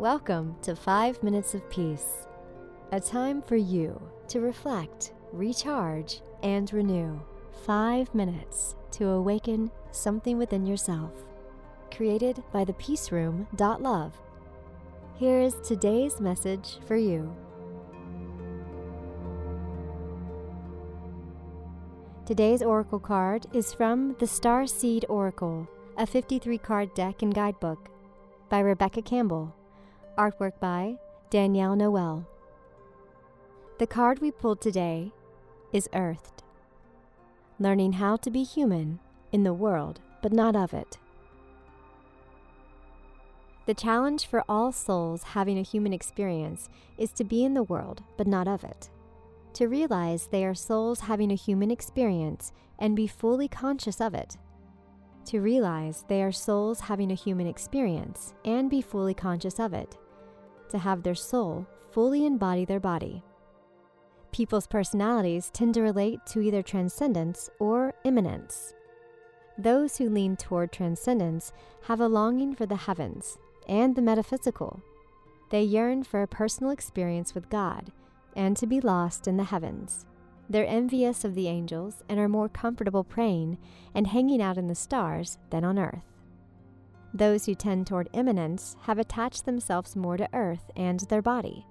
Welcome to 5 Minutes of Peace, a time for you to reflect, recharge, and renew. 5 minutes to awaken something within yourself. Created by the Peace Room. Love. Here is today's message for you. Today's Oracle card is from the Starseed Oracle, a 53 card deck and guidebook by Rebecca Campbell. Artwork by Danielle Noel. The card we pulled today is Earthed. Learning how to be human in the world, but not of it. The challenge for all souls having a human experience is to be in the world, but not of it. To realize they are souls having a human experience and be fully conscious of it. To realize they are souls having a human experience and be fully conscious of it to have their soul fully embody their body. People's personalities tend to relate to either transcendence or immanence. Those who lean toward transcendence have a longing for the heavens and the metaphysical. They yearn for a personal experience with God and to be lost in the heavens. They're envious of the angels and are more comfortable praying and hanging out in the stars than on earth. Those who tend toward immanence have attached themselves more to earth and their body.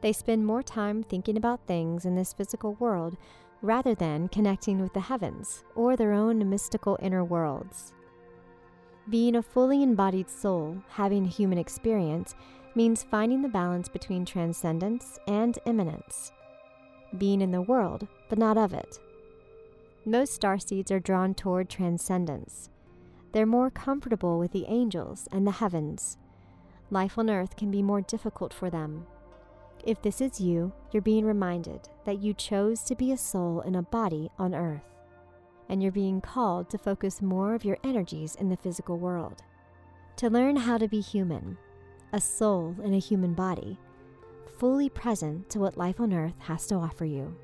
They spend more time thinking about things in this physical world rather than connecting with the heavens or their own mystical inner worlds. Being a fully embodied soul, having human experience, means finding the balance between transcendence and immanence. Being in the world, but not of it. Most starseeds are drawn toward transcendence they're more comfortable with the angels and the heavens. Life on earth can be more difficult for them. If this is you, you're being reminded that you chose to be a soul in a body on earth, and you're being called to focus more of your energies in the physical world. To learn how to be human, a soul in a human body, fully present to what life on earth has to offer you.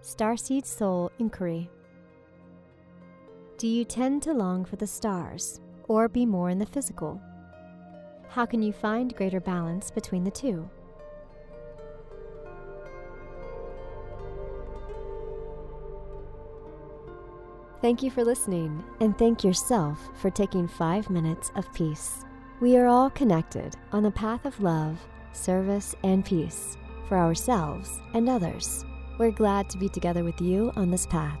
Starseed Soul Inquiry do you tend to long for the stars or be more in the physical? How can you find greater balance between the two? Thank you for listening, and thank yourself for taking five minutes of peace. We are all connected on the path of love, service, and peace for ourselves and others. We're glad to be together with you on this path.